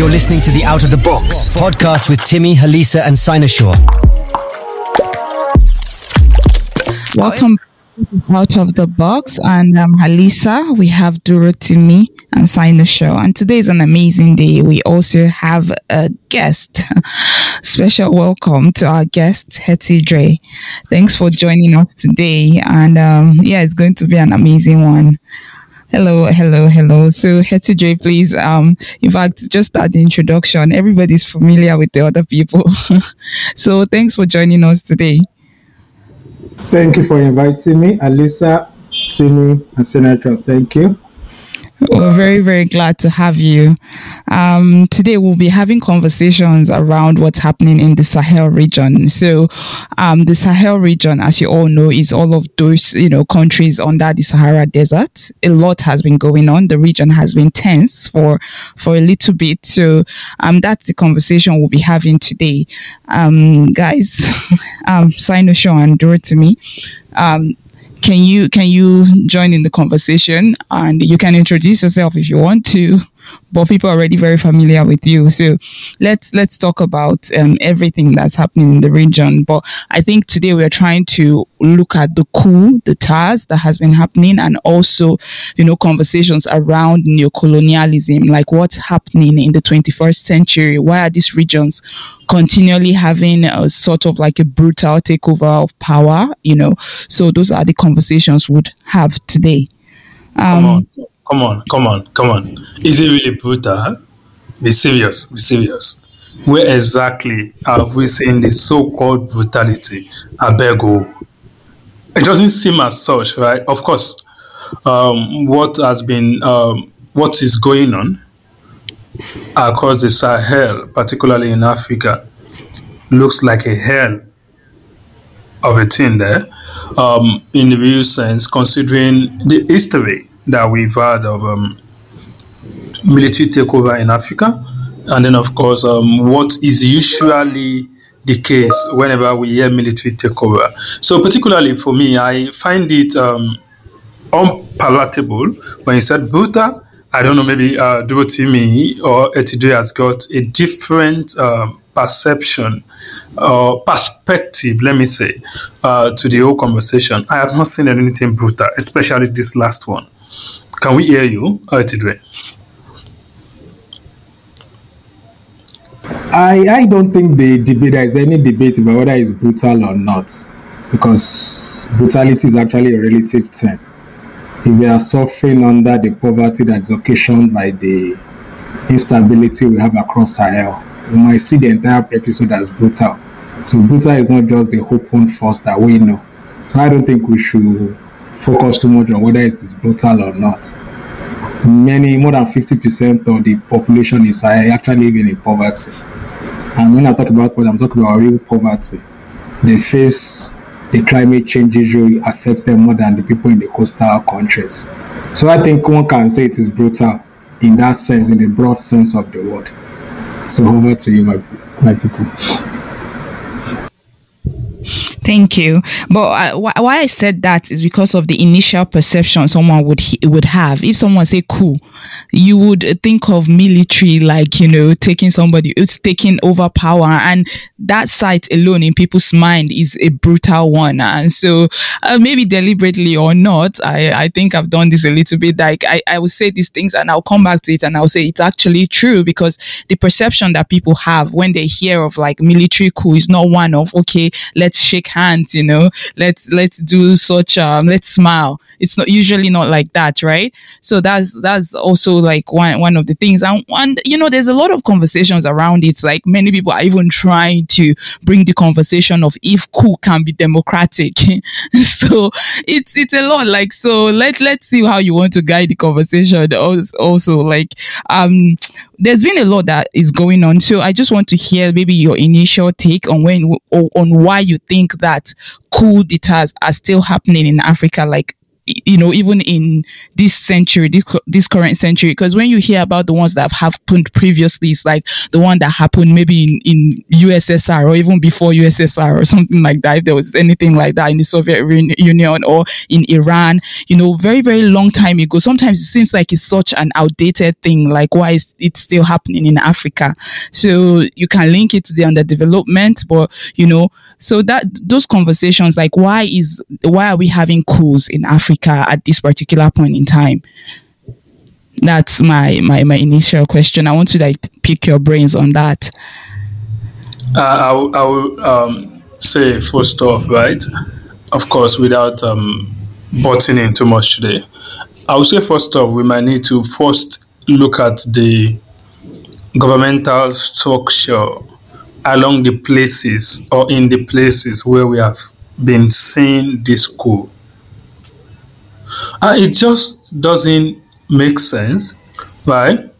You're listening to the Out of the Box podcast with Timmy, Halisa, and Sinosure. Welcome out of the box and um, Halisa. We have Duro Timmy and Sinosure. And today is an amazing day. We also have a guest. Special welcome to our guest, Hetty Dre. Thanks for joining us today. And um, yeah, it's going to be an amazing one. Hello, hello, hello. So Hetty Dre, please, um, in fact, just at the introduction, everybody's familiar with the other people. so thanks for joining us today. Thank you for inviting me, Alisa, Timmy, and Senator. Thank you. We're very, very glad to have you. Um, today we'll be having conversations around what's happening in the Sahel region. So, um, the Sahel region, as you all know, is all of those, you know, countries under the Sahara Desert. A lot has been going on. The region has been tense for, for a little bit. So, um, that's the conversation we'll be having today. Um, guys, um, Sinosure and Dorothy, um, can you can you join in the conversation? And you can introduce yourself if you want to but people are already very familiar with you. So let's let's talk about um, everything that's happening in the region. But I think today we're trying to look at the coup d'etats that has been happening, and also you know conversations around neocolonialism, like what's happening in the 21st century. Why are these regions continually having a sort of like a brutal takeover of power? You know, so those are the conversations we'd have today. Um, Come on, come on, come on. Come on. Is it really brutal? Be serious, be serious. Where exactly have we seen the so-called brutality? Abego. It doesn't seem as such, right? Of course, um, what has been, um, what is going on across the Sahel, particularly in Africa, looks like a hell of a thing there, um, in the real sense, considering the history that we've had of um, military takeover in Africa. And then, of course, um, what is usually the case whenever we hear military takeover. So, particularly for me, I find it um, unpalatable when you said Buta. I don't know, maybe uh, me or Etido has got a different um, perception or perspective, let me say, uh, to the whole conversation. I have not seen anything brutal, especially this last one. Can we hear you, Tidwe? I I don't think the debate there is any debate about whether it's brutal or not, because brutality is actually a relative term. If we are suffering under the poverty that is occasioned by the instability we have across Sahel, we might see the entire episode as brutal. So brutal is not just the open force that we know. So I don't think we should focus too much on whether it is brutal or not. Many, more than 50% of the population is actually living in poverty. And when I talk about what I'm talking about real poverty, they face the climate change issue affects them more than the people in the coastal countries. So I think one can say it is brutal in that sense, in the broad sense of the word. So over to you, my, my people. Thank you. But uh, why I said that is because of the initial perception someone would would have. If someone say "cool," you would think of military, like you know, taking somebody, it's taking over power, and that sight alone in people's mind is a brutal one. And so, uh, maybe deliberately or not, I I think I've done this a little bit. Like I I will say these things, and I'll come back to it, and I'll say it's actually true because the perception that people have when they hear of like military coup is not one of okay, let's shake hands, you know, let's let's do such um let's smile. It's not usually not like that, right? So that's that's also like one one of the things. And and you know, there's a lot of conversations around it. Like many people are even trying to bring the conversation of if coup can be democratic. so it's it's a lot. Like so let let's see how you want to guide the conversation also, also like um there's been a lot that is going on. So I just want to hear maybe your initial take on when on why you think that coup d'etats are still happening in Africa. Like you know, even in this century, this, this current century, because when you hear about the ones that have happened previously, it's like the one that happened maybe in, in USSR or even before USSR or something like that. If there was anything like that in the Soviet Union or in Iran, you know, very, very long time ago. Sometimes it seems like it's such an outdated thing. Like, why is it still happening in Africa? So you can link it to the underdevelopment, but, you know, so that those conversations, like, why is, why are we having coups in Africa at this particular point in time? That's my, my, my initial question. I want to like pick your brains on that. Uh, I, will, I will um, say first off, right? Of course, without um, butting in too much today. I would say first off, we might need to first look at the governmental structure along the places or in the places where we have been seeing this coup. Uh, it just doesn't make sense, right?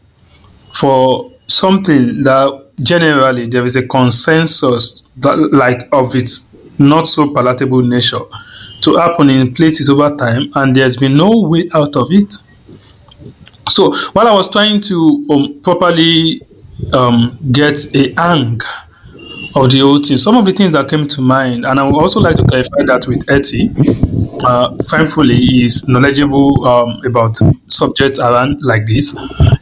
For something that generally there is a consensus that like of its not so palatable nature to happen in places over time, and there's been no way out of it. So while I was trying to um, properly um, get a hang of the whole thing, some of the things that came to mind, and I would also like to clarify that with Etty, uh, thankfully is knowledgeable um, about subjects around like this,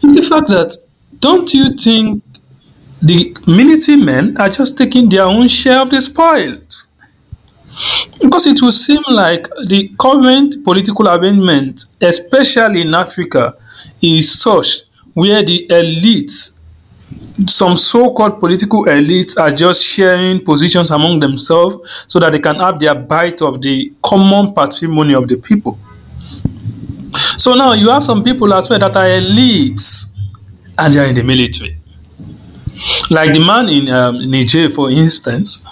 is the fact that don't you think the military men are just taking their own share of the spoils? Because it will seem like the current political arrangement, especially in Africa, is such where the elites, some so called political elites, are just sharing positions among themselves so that they can have their bite of the common patrimony of the people. So now you have some people as well that are elites and they are in the military. Like the man in um, Niger, for instance,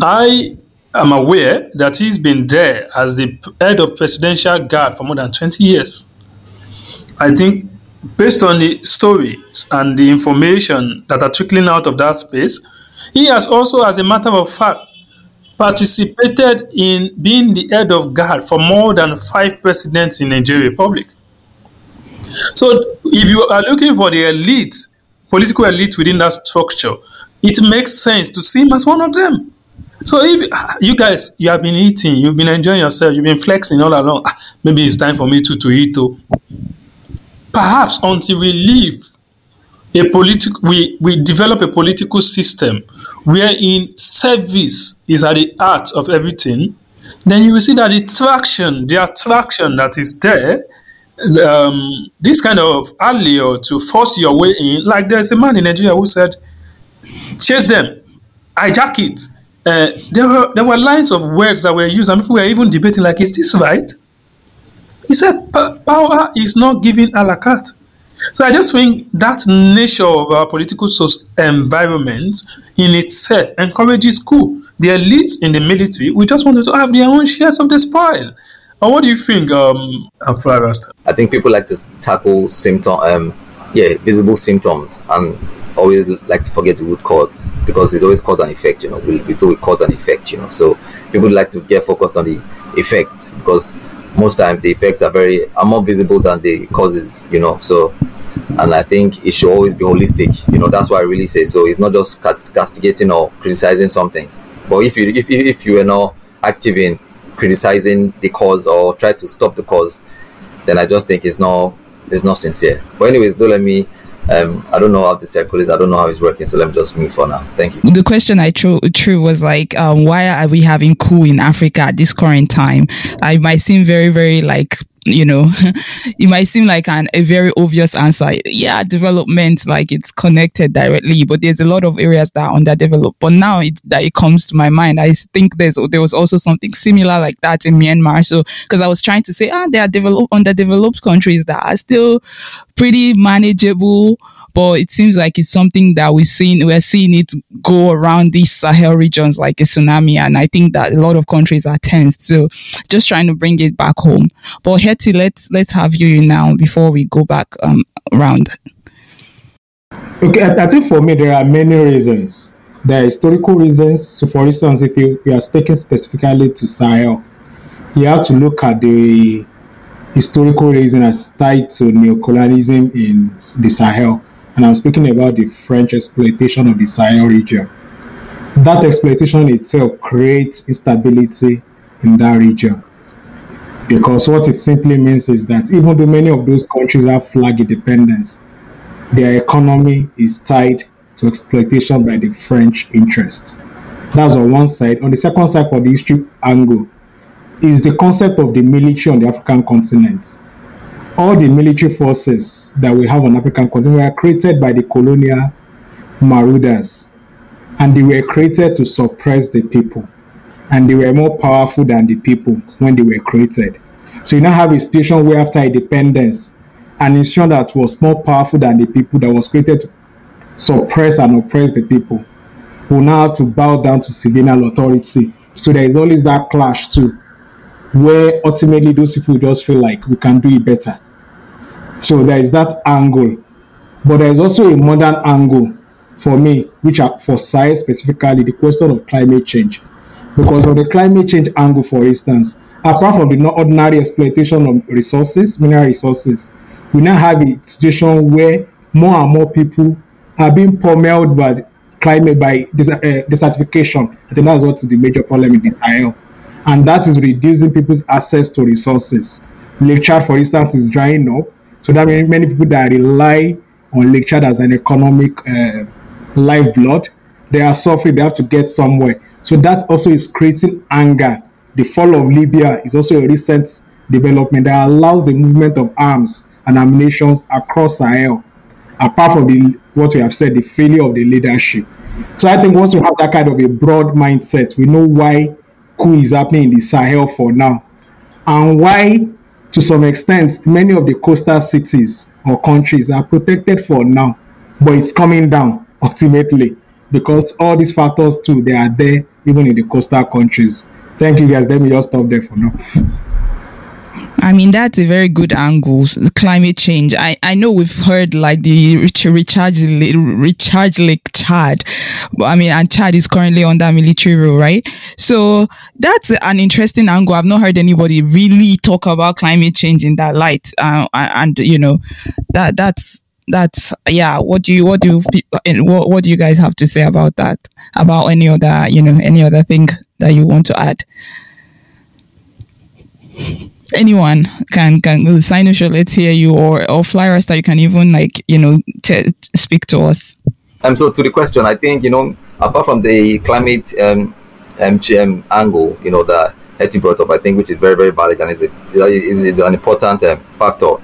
I am aware that he's been there as the head of presidential guard for more than 20 years. I think, based on the stories and the information that are trickling out of that space, he has also, as a matter of fact, participated in being the head of guard for more than five presidents in Nigeria Republic. So, if you are looking for the elite, political elite within that structure, it makes sense to see him as one of them. So if you guys you have been eating, you've been enjoying yourself, you've been flexing all along, ah, maybe it's time for me to to eat. Oh. Perhaps until we leave a political, we we develop a political system wherein service is at the heart of everything. Then you will see that the traction, the attraction that is there, um, this kind of allure to force your way in. Like there's a man in Nigeria who said, "Chase them, hijack it." uh, there were there were lines of words that were used, and people were even debating like, "Is this right?" He said, "Power is not given a la carte." So I just think that nature of our political environment in itself encourages coup. The elites in the military, we just wanted to have their own shares of the spoil. And what do you think, um, I think people like to tackle symptom, um, yeah, visible symptoms, and always like to forget the root cause because it's always cause and effect. You know, we we do cause and effect. You know, so people like to get focused on the effects because most times the effects are very are more visible than the causes. You know, so and I think it should always be holistic. You know, that's what I really say so. It's not just castigating or criticizing something, but if you if if you are not active in criticizing the cause or try to stop the cause, then I just think it's not it's not sincere. But anyways, don't let me um, I don't know how the circle is. I don't know how it's working. So let me just move for now. Thank you. The question I threw, was like, um, why are we having coup in Africa at this current time? I might seem very, very like you know, it might seem like an, a very obvious answer. Yeah, development, like it's connected directly, but there's a lot of areas that are underdeveloped. But now it, that it comes to my mind, I think there's there was also something similar like that in Myanmar. So, because I was trying to say, ah, there are developed underdeveloped countries that are still pretty manageable but it seems like it's something that we're seeing we're seeing it go around these Sahel regions like a tsunami, and I think that a lot of countries are tensed. So just trying to bring it back home. But Hetty, let's let's have you now before we go back um, around. Okay, I think for me there are many reasons. There are historical reasons. So, for instance, if you, you are speaking specifically to Sahel, you have to look at the historical reason as tied to neocolonialism in the Sahel. And I'm speaking about the French exploitation of the Sahel region. That exploitation itself creates instability in that region. Because what it simply means is that even though many of those countries have flag independence, their economy is tied to exploitation by the French interests. That's on one side. On the second side, for the history angle, is the concept of the military on the African continent. All the military forces that we have on African continent were created by the colonial marauders, and they were created to suppress the people, and they were more powerful than the people when they were created. So you now have a situation where after independence, an institution that was more powerful than the people that was created to suppress and oppress the people will now have to bow down to civilian authority. So there is always that clash too where ultimately those people just feel like we can do it better. So there is that angle. But there is also a modern angle for me, which are for science specifically, the question of climate change. Because of the climate change angle, for instance, apart from the ordinary exploitation of resources, mineral resources, we now have a situation where more and more people are being pummeled by climate by uh, desertification. I think that's what is the major problem in Sahel and that is reducing people's access to resources. Lake Chad, for instance, is drying up. So that means many people that rely on Lake Chad as an economic uh, lifeblood, they are suffering. They have to get somewhere. So that also is creating anger. The fall of Libya is also a recent development that allows the movement of arms and ammunition across Sahel. Apart from the what we have said, the failure of the leadership. So I think once we have that kind of a broad mindset, we know why coup is happening in the Sahel for now, and why, to some extent, many of the coastal cities or countries are protected for now, but it's coming down ultimately because all these factors too they are there even in the coastal countries. Thank you guys. Let me just stop there for now. I mean, that's a very good angle. Climate change. I, I know we've heard like the recharge, recharge Lake Chad. I mean, and Chad is currently under military rule, right? So that's an interesting angle. I've not heard anybody really talk about climate change in that light. Uh, and, you know, that, that's, that's yeah what do you what do you what, what do you guys have to say about that about any other you know any other thing that you want to add anyone can can Sinosure let's hear you or or flyers that you can even like you know t- speak to us. Um so to the question i think you know apart from the climate um, um, um angle you know that Hetty brought up i think which is very very valid and is, a, is, is an important um, factor.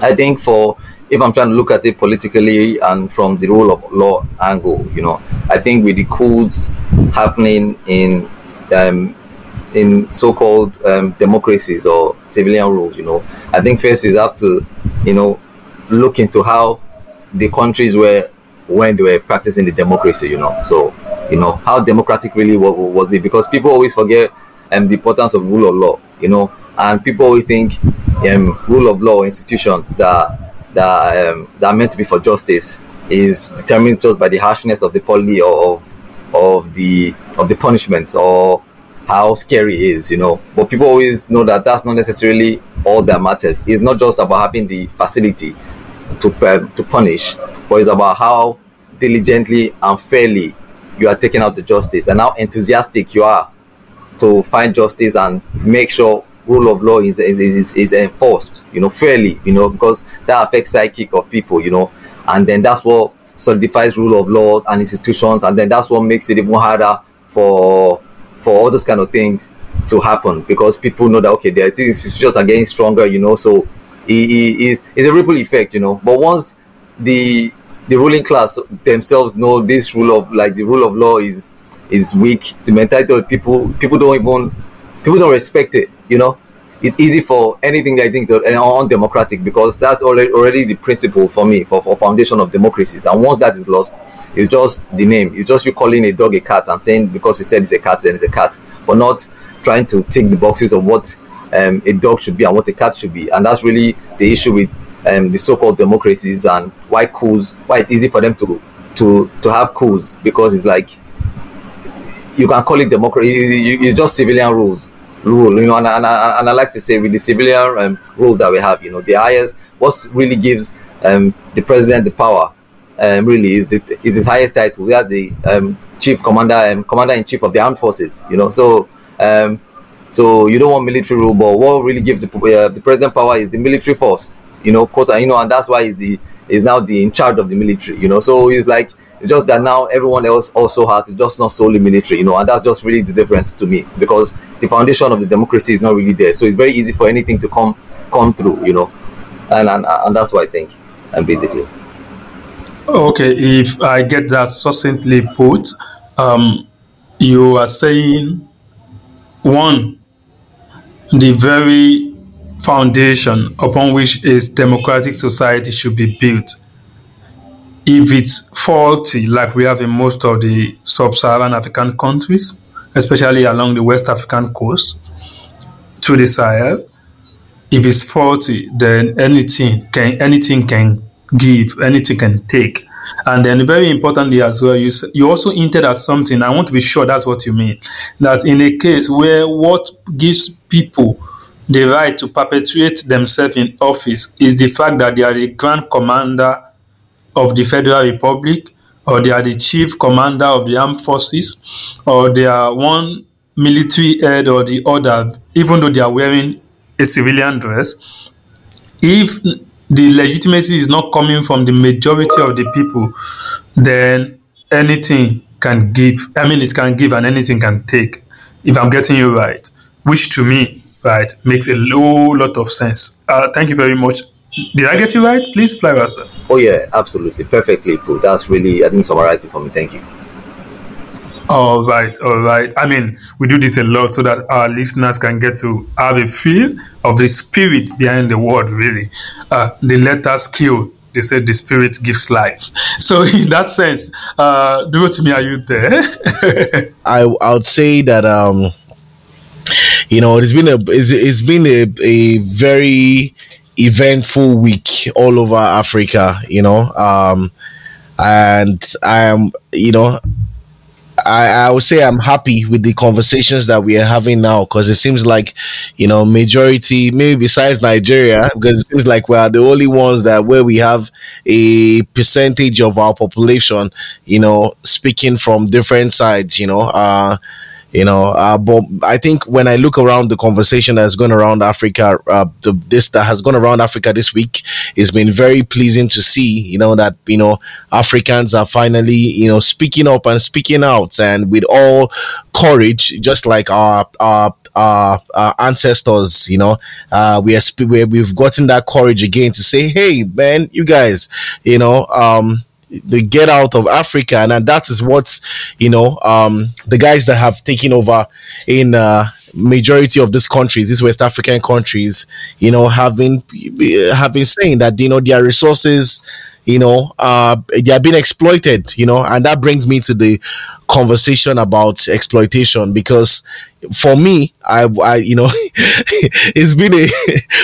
I think for if i'm trying to look at it politically and from the rule of law angle you know i think with the coups happening in um, in so-called um, democracies or civilian rule. you know, I think first is have to, you know, look into how the countries were when they were practicing the democracy, you know. So, you know, how democratic really was, was it? Because people always forget um, the importance of rule of law, you know, and people always think um, rule of law institutions that that um, that are meant to be for justice is determined just by the harshness of the policy or of of the of the punishments or how scary it is, you know. But people always know that that's not necessarily all that matters. It's not just about having the facility to to punish, but it's about how diligently and fairly you are taking out the justice and how enthusiastic you are to find justice and make sure rule of law is, is, is enforced, you know, fairly, you know, because that affects psychic of people, you know, and then that's what solidifies rule of law and institutions, and then that's what makes it even harder for for all those kind of things to happen because people know that okay, their institutions are getting stronger, you know. So it is it's a ripple effect, you know. But once the the ruling class themselves know this rule of like the rule of law is is weak, the mentality of people people don't even people don't respect it, you know. It's easy for anything I think that undemocratic because that's already already the principle for me for, for foundation of democracies. And once that is lost, it's just the name. It's just you calling a dog a cat and saying because you said it's a cat, then it's a cat, but not trying to tick the boxes of what um, a dog should be and what a cat should be. And that's really the issue with um, the so-called democracies and why coups, why it's easy for them to to to have coups because it's like you can call it democracy. It's just civilian rules. Rule. You know, and, and, and I like to say with the civilian um, rule that we have, you know, the highest what really gives um, the president the power um, really is the, is his highest title. We are the um, chief commander um, commander in chief of the armed forces. You know, so um, so you don't want military rule, but what really gives the, uh, the president power is the military force. You know, quote, you know, and that's why he's the is now the in charge of the military. You know, so he's like it's just that now everyone else also has it's just not solely military. You know, and that's just really the difference to me because the foundation of the democracy is not really there. So it's very easy for anything to come come through. You know, and and, and that's what I think. And basically. Okay, if I get that succinctly put, um, you are saying one, the very foundation upon which a democratic society should be built. If it's faulty, like we have in most of the sub Saharan African countries, especially along the West African coast to the Sahel, if it's faulty, then anything can anything can give, anything can take. And then very importantly as well, you you also hinted at something. I want to be sure that's what you mean. That in a case where what gives people the right to perpetuate themselves in office is the fact that they are the grand commander of the Federal Republic, or they are the chief commander of the armed forces, or they are one military head or the other, even though they are wearing a civilian dress. If the legitimacy is not coming from the majority of the people, then anything can give. I mean, it can give and anything can take. If I'm getting you right, which to me, right, makes a whole lot of sense. Uh, thank you very much. Did I get you right? Please fly faster. Oh yeah, absolutely, perfectly put. That's really I think summarized it for me. Thank you. All right, all right. I mean, we do this a lot so that our listeners can get to have a feel of the spirit behind the word, really. Uh, the letter skill, they say the spirit gives life. So, in that sense, uh, do it to me, are you there? I, I would say that, um, you know, it's been a, it's, it's been a, a very eventful week all over Africa, you know, um, and I am, you know, I, I would say I'm happy with the conversations that we are having now because it seems like, you know, majority, maybe besides Nigeria, because it seems like we are the only ones that where we have a percentage of our population, you know, speaking from different sides, you know, uh, you know uh, but i think when i look around the conversation that's going around africa uh, the, this that has gone around africa this week it's been very pleasing to see you know that you know africans are finally you know speaking up and speaking out and with all courage just like our our our, our ancestors you know. Uh we are we've gotten that courage again to say hey man you guys you know um the get out of Africa, and, that is what you know um, the guys that have taken over in uh, majority of these countries, these West African countries, you know, have been have been saying that you know their resources, you know, uh, they are being exploited, you know, and that brings me to the conversation about exploitation because for me, I, I you know, it's been a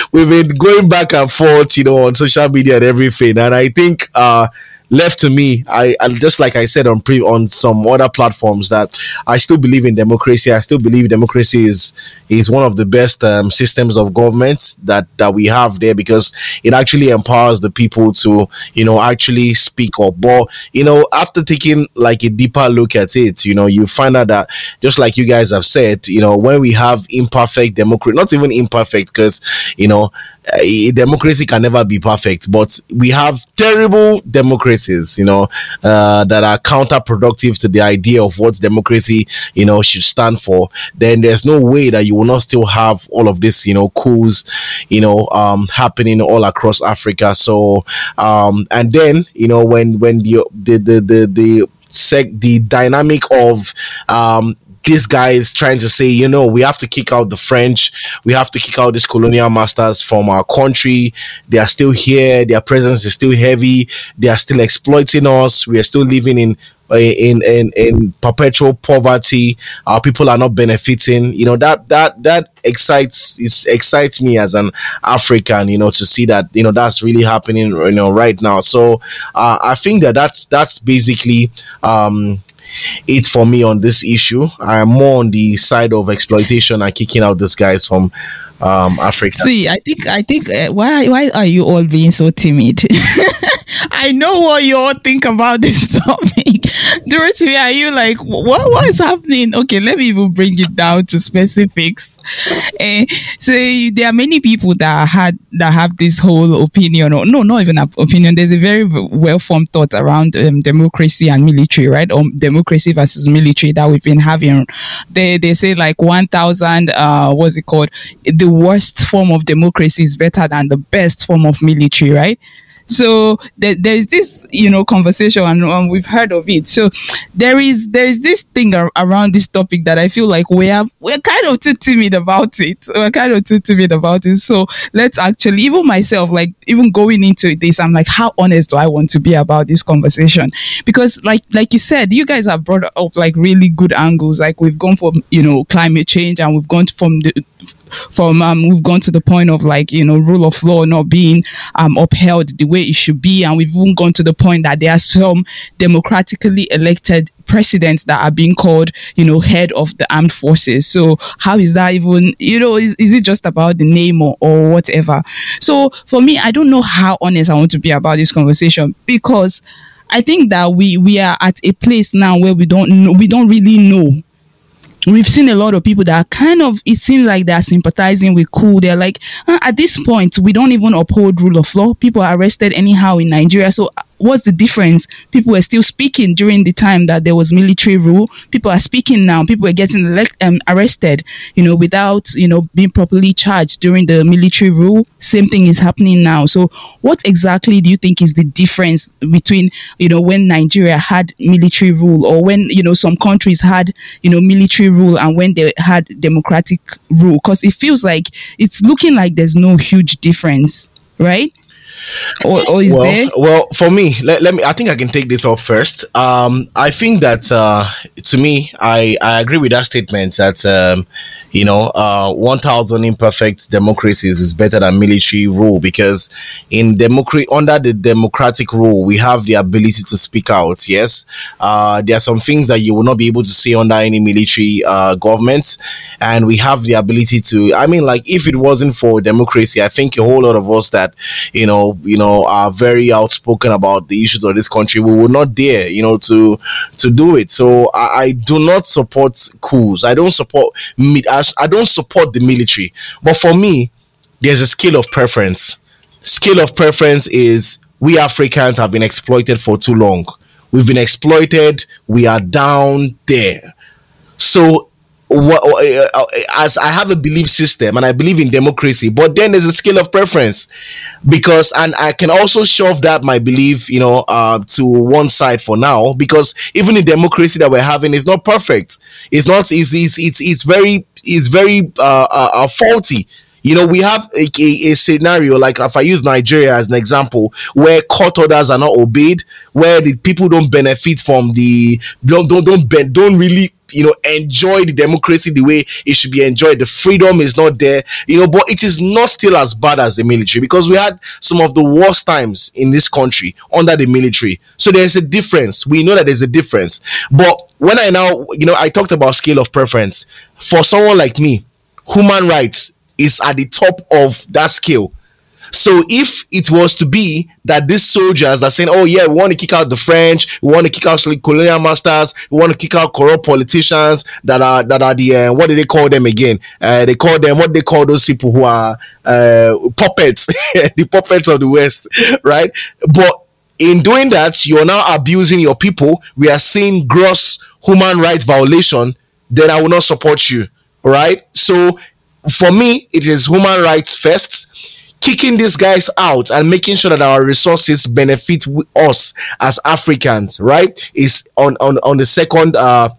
we've been going back and forth, you know, on social media and everything, and I think uh left to me, I, I just like I said on pre on some other platforms that I still believe in democracy. I still believe democracy is is one of the best um, systems of government that that we have there because it actually empowers the people to you know actually speak up. But you know, after taking like a deeper look at it, you know, you find out that just like you guys have said, you know, when we have imperfect democracy, not even imperfect, because you know uh, democracy can never be perfect, but we have terrible democracies, you know, uh, that are counterproductive to the idea of what democracy, you know, should stand for. Then there's no way that you will not still have all of this, you know, coups, you know, um, happening all across Africa. So, um, and then, you know, when, when the, the, the, the, the sec the dynamic of um this guy is trying to say, you know, we have to kick out the French, we have to kick out these colonial masters from our country. They are still here, their presence is still heavy, they are still exploiting us, we are still living in in in in perpetual poverty. Our people are not benefiting. You know that that that excites it excites me as an african you know to see that you know that's really happening you know right now. So uh, i think that that's that's basically um it for me on this issue. I am more on the side of exploitation and kicking out these guys from um, Africa. See, I think I think uh, why why are you all being so timid? I know what you all think about this topic. Dorothy, are you like what what is happening? Okay, let me even bring it down to specifics. Uh, so there are many people that had that have this whole opinion, or no, not even an opinion. There's a very well formed thought around um, democracy and military, right? Or democracy versus military that we've been having. They they say like one thousand. Uh, what's it called? The worst form of democracy is better than the best form of military, right? So there, there is this, you know, conversation, and, and, we've heard of it. So there is there is this thing ar- around this topic that I feel like we are we're kind of too timid about it. We're kind of too timid about it. So let's actually, even myself, like even going into this, I'm like, how honest do I want to be about this conversation? Because like like you said, you guys have brought up like really good angles. Like we've gone from you know climate change, and we've gone from the from um, we've gone to the point of like you know rule of law not being um, upheld the way it should be, and we've even gone to the point that there are some democratically elected presidents that are being called you know head of the armed forces. So how is that even you know is, is it just about the name or, or whatever? So for me, I don't know how honest I want to be about this conversation because. I think that we we are at a place now where we don't know we don't really know we've seen a lot of people that are kind of it seems like they're sympathizing with coup they're like uh, at this point we don't even uphold rule of law. People are arrested anyhow in nigeria. So what's the difference? People were still speaking during the time that there was military rule. People are speaking now. People are getting elect- um, arrested, you know, without, you know, being properly charged during the military rule. Same thing is happening now. So what exactly do you think is the difference between, you know, when Nigeria had military rule or when, you know, some countries had, you know, military rule and when they had democratic rule? Because it feels like it's looking like there's no huge difference, right? Or, or is well, there? Well, for me, let, let me. I think I can take this up first. Um, I think that uh, to me, I I agree with that statement that um, you know, uh, one thousand imperfect democracies is better than military rule because in democracy under the democratic rule, we have the ability to speak out. Yes, uh, there are some things that you will not be able to say under any military uh, government, and we have the ability to. I mean, like if it wasn't for democracy, I think a whole lot of us that you know you know, are very outspoken about the issues of this country, we will not dare, you know, to to do it. So I, I do not support coups. I don't support me. I, I don't support the military. But for me, there's a scale of preference. Scale of preference is we Africans have been exploited for too long. We've been exploited. We are down there. So what, uh, uh, as I have a belief system and I believe in democracy, but then there's a scale of preference because, and I can also shove that my belief, you know, uh, to one side for now because even the democracy that we're having is not perfect. It's not, it's, it's, it's, it's very, it's very, uh, uh, uh faulty. You know, we have a, a, a, scenario like if I use Nigeria as an example, where court orders are not obeyed, where the people don't benefit from the don't don't don't, don't really you know enjoy the democracy the way it should be enjoyed. The freedom is not there you know but it is not still as bad as the military because we had some of the worst times in this country under the military. So there's a difference. We know that there's a difference. But when i now you know i talked about scale of preference for someone like me human rights is at the top of that scale so if it was to be that these soldiers are saying, "Oh yeah, we want to kick out the French, we want to kick out colonial masters, we want to kick out corrupt politicians that are that are the uh, what do they call them again? Uh, they call them what they call those people who are uh, puppets, the puppets of the West, right? But in doing that, you're now abusing your people. We are seeing gross human rights violation. Then I will not support you. Right? So for me, it is human rights first kicking these guys out and making sure that our resources benefit us as Africans, right? Is on on on the second uh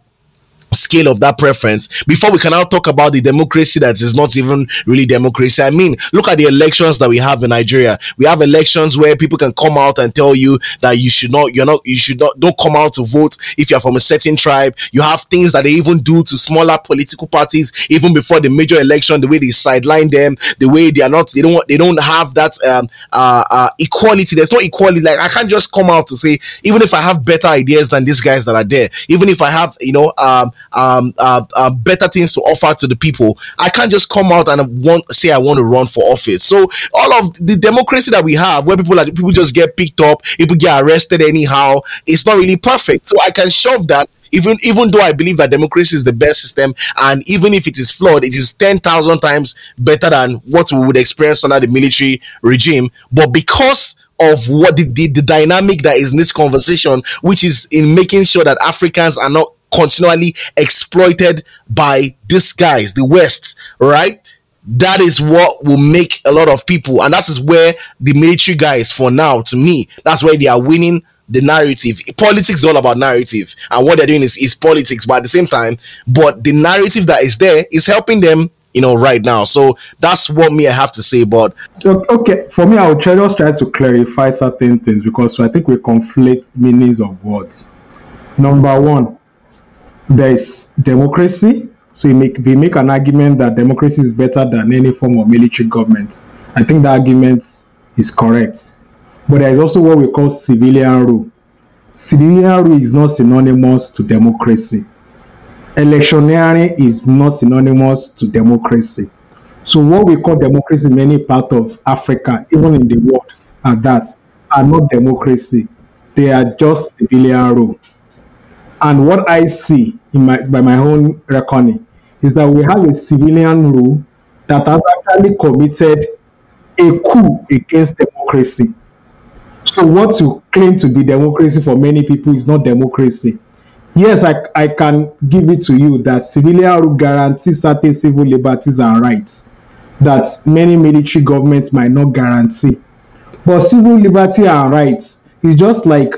scale of that preference before we can now talk about the democracy that is not even really democracy. I mean, look at the elections that we have in Nigeria. We have elections where people can come out and tell you that you should not, you're not, you should not, don't come out to vote if you're from a certain tribe. You have things that they even do to smaller political parties even before the major election, the way they sideline them, the way they are not, they don't, they don't have that um, uh, uh, equality. There's no equality. Like I can't just come out to say, even if I have better ideas than these guys that are there, even if I have, you know, um, um, uh, uh, better things to offer to the people. I can't just come out and want say I want to run for office. So all of the democracy that we have, where people are people just get picked up, people get arrested anyhow, it's not really perfect. So I can shove that even even though I believe that democracy is the best system, and even if it is flawed, it is ten thousand times better than what we would experience under the military regime. But because of what the, the, the dynamic that is in this conversation, which is in making sure that Africans are not continually exploited by these guys, the West, right? That is what will make a lot of people, and that is where the military guys, for now, to me, that's where they are winning the narrative. Politics is all about narrative, and what they're doing is, is politics, but at the same time, but the narrative that is there is helping them you know, right now. So that's what me I have to say. But okay, for me, I will try, just try to clarify certain things because I think we conflate meanings of words. Number one, there is democracy. So we make we make an argument that democracy is better than any form of military government. I think the argument is correct. But there is also what we call civilian rule. Civilian rule is not synonymous to democracy. Electioneering is not synonymous to democracy. So what we call democracy in many parts of Africa, even in the world, are that are not democracy. They are just civilian rule. And what I see in my by my own reckoning is that we have a civilian rule that has actually committed a coup against democracy. So what you claim to be democracy for many people is not democracy. Yes, I, I can give it to you that civilian rule guarantees certain civil liberties and rights that many military governments might not guarantee. But civil liberty and rights is just like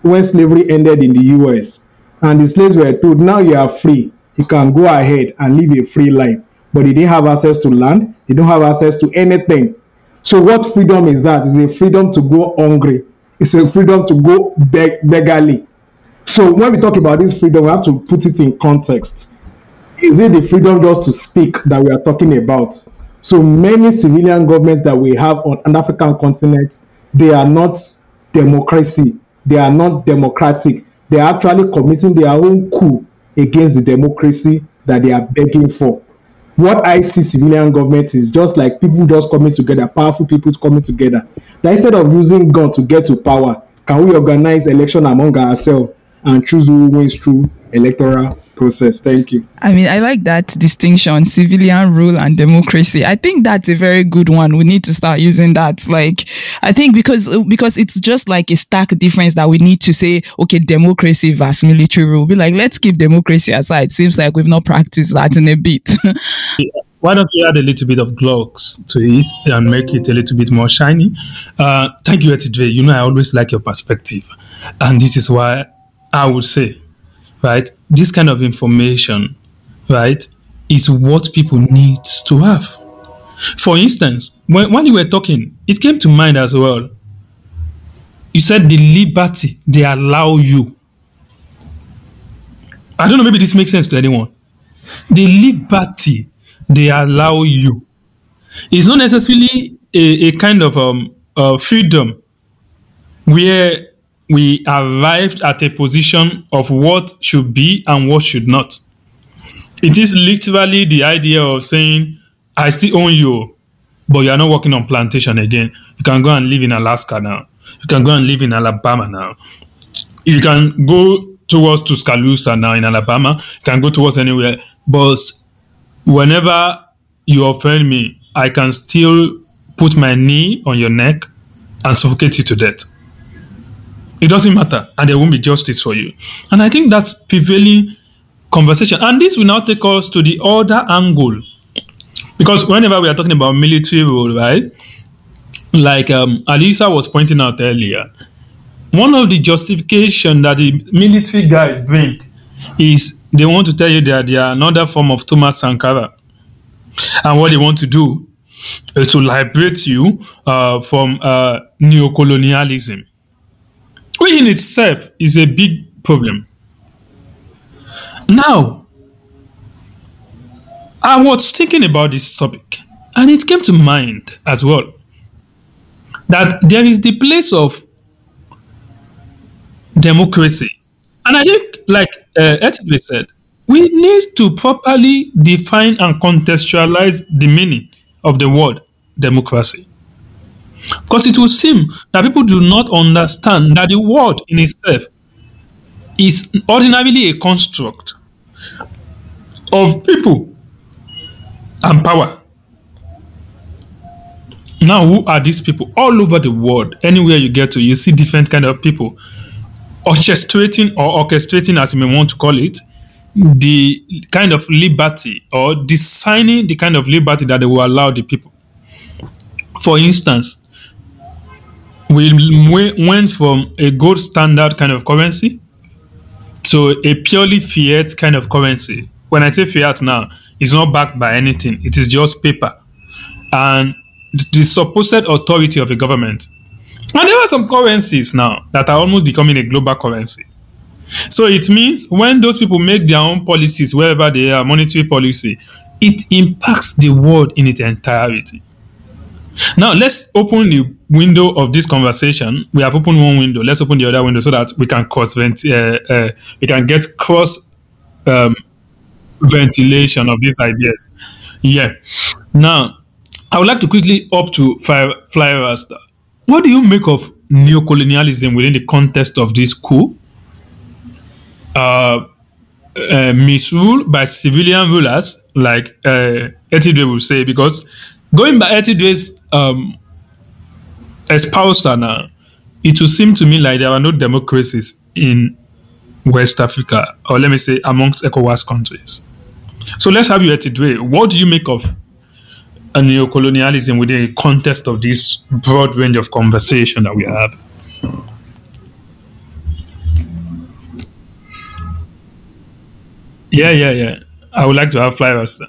when slavery ended in the US and the slaves were told, now you are free, you can go ahead and live a free life. But they didn't have access to land, they don't have access to anything. So, what freedom is that? It's a freedom to go hungry, it's a freedom to go beg- beggarly. So, when we talk about this freedom, we have to put it in context. Is it the freedom just to speak that we are talking about? So, many civilian governments that we have on an African continent, they are not democracy, they are not democratic they are actually committing their own coup against the democracy that they are begging for. What I see civilian government is just like people just coming together, powerful people coming together. That instead of using gun to get to power, can we organize election among ourselves and choose who wins through electoral process. Thank you. I mean, I like that distinction, civilian rule and democracy. I think that's a very good one. We need to start using that. Like, I think because because it's just like a stark difference that we need to say, okay, democracy versus military rule. Be like, let's keep democracy aside. Seems like we've not practiced that in a bit. yeah. Why don't we add a little bit of gloss to it and make it a little bit more shiny? Uh, thank you, Etidre. You know, I always like your perspective. And this is why I would say right? This kind of information, right, is what people need to have. For instance, when, when you were talking, it came to mind as well. You said the liberty they allow you. I don't know, maybe this makes sense to anyone. The liberty they allow you is not necessarily a, a kind of um, uh, freedom where we arrived at a position of what should be and what should not. It is literally the idea of saying, I still own you, but you are not working on plantation again. You can go and live in Alaska now. You can go and live in Alabama now. You can go towards Tuscaloosa now in Alabama. You can go towards anywhere. But whenever you offend me, I can still put my knee on your neck and suffocate you to death. It doesn't matter, and there won't be justice for you. And I think that's prevailing conversation. And this will now take us to the other angle. Because whenever we are talking about military rule, right? Like um, Alisa was pointing out earlier, one of the justification that the military guys bring is they want to tell you that they are another form of Thomas Sankara. And what they want to do is to liberate you uh, from uh, neocolonialism, which in itself is a big problem. Now, I was thinking about this topic, and it came to mind as well that there is the place of democracy. And I think, like uh, Etigwe said, we need to properly define and contextualize the meaning of the word democracy. Because it will seem that people do not understand that the word in itself is ordinarily a construct of people and power. Now, who are these people? All over the world, anywhere you get to, you see different kind of people orchestrating or orchestrating, as you may want to call it, the kind of liberty or designing the kind of liberty that they will allow the people. For instance, we went from a gold standard kind of currency to a purely fiat kind of currency. When I say fiat now, it's not backed by anything, it is just paper. And the supposed authority of a government. And there are some currencies now that are almost becoming a global currency. So it means when those people make their own policies, wherever they are, monetary policy, it impacts the world in its entirety. Now let's open the window of this conversation. We have opened one window. Let's open the other window so that we can cross vent. Uh, uh, we can get cross um, ventilation of these ideas. Yeah. Now, I would like to quickly up to fly, fly Rasta. What do you make of neocolonialism within the context of this coup? Uh, uh, misrule by civilian rulers, like uh, Etidwe will say, because going by Etidwe's um, espouser now, it will seem to me like there are no democracies in West Africa, or let me say amongst ECOWAS countries. So let's have you Etidwe. What do you make of a neocolonialism within the context of this broad range of conversation that we have? Yeah, yeah, yeah. I would like to have flyers.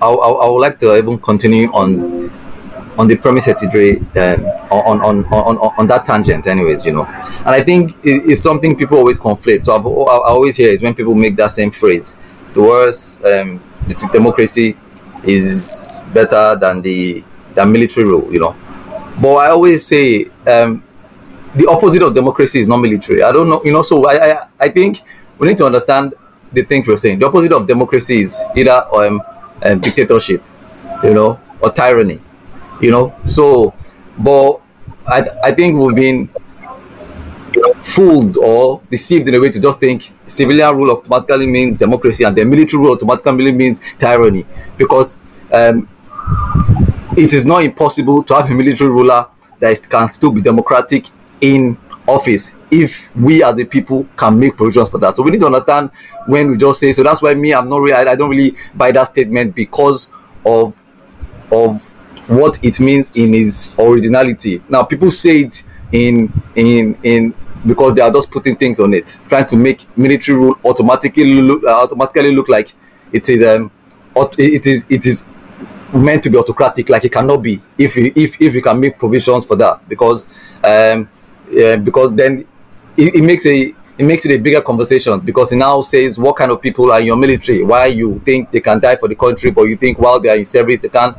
I, I, I would like to even continue on on the premise Etidre, um, on, on, on, on, on that tangent anyways, you know. And I think it's something people always conflate. So I've, I always hear it when people make that same phrase. The words um, the democracy is better than the than military rule, you know. But I always say um, the opposite of democracy is not military. I don't know, you know. So I, I, I think we need to understand the things we're saying. The opposite of democracy is either um, um, dictatorship, you know, or tyranny, you know. So, but I, I think we've been fooled or deceived in a way to just think civilian rule automatically means democracy and the military rule automatically means tyranny because um, it is not impossible to have a military ruler that can still be democratic in office if we as the people can make provisions for that. So we need to understand when we just say so that's why me i'm not really i, I don't really buy that statement because of of what it means in its originality. Now people say it in in in because they are just putting things on it, trying to make military rule automatically look uh, automatically look like it is um it is it is meant to be autocratic, like it cannot be if you if if you can make provisions for that. Because um yeah, because then it, it makes a it makes it a bigger conversation because it now says what kind of people are in your military, why you think they can die for the country, but you think while they are in service they can't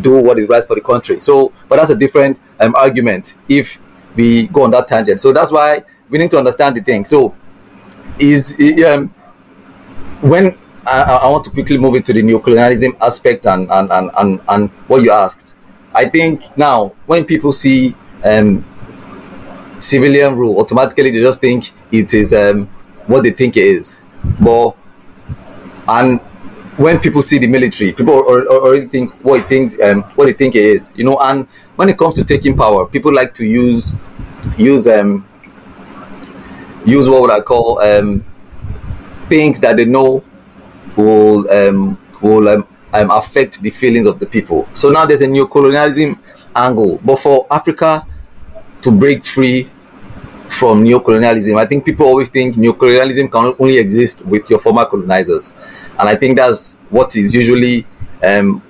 do what is right for the country. So, but that's a different um, argument. If we go on that tangent. So that's why we need to understand the thing. So is um, when I, I want to quickly move into the neocolonialism aspect and, and, and, and, and what you asked. I think now when people see um, civilian rule, automatically they just think it is um, what they think it is. But and when people see the military, people already think what it thinks um, what they think it is. You know, and when it comes to taking power, people like to use use um use what would I call um things that they know will um will um, um affect the feelings of the people. So now there's a new colonialism angle, but for Africa to break free from neocolonialism. I think people always think neocolonialism can only exist with your former colonizers, and I think that's what is usually um,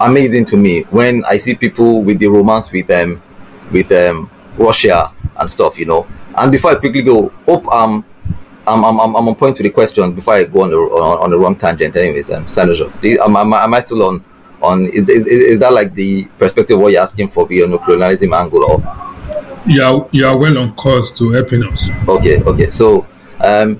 amazing to me when I see people with the romance with um, with um, Russia and stuff, you know. And before I quickly go, hope um, I'm, I'm, I'm on point to the question before I go on the on, on the wrong tangent. Anyways, um, Sinosure, am, am, am I still on on is, is, is that like the perspective what you're asking for beyond the colonialism angle or? You are you are well on course to helping us. Okay okay. So um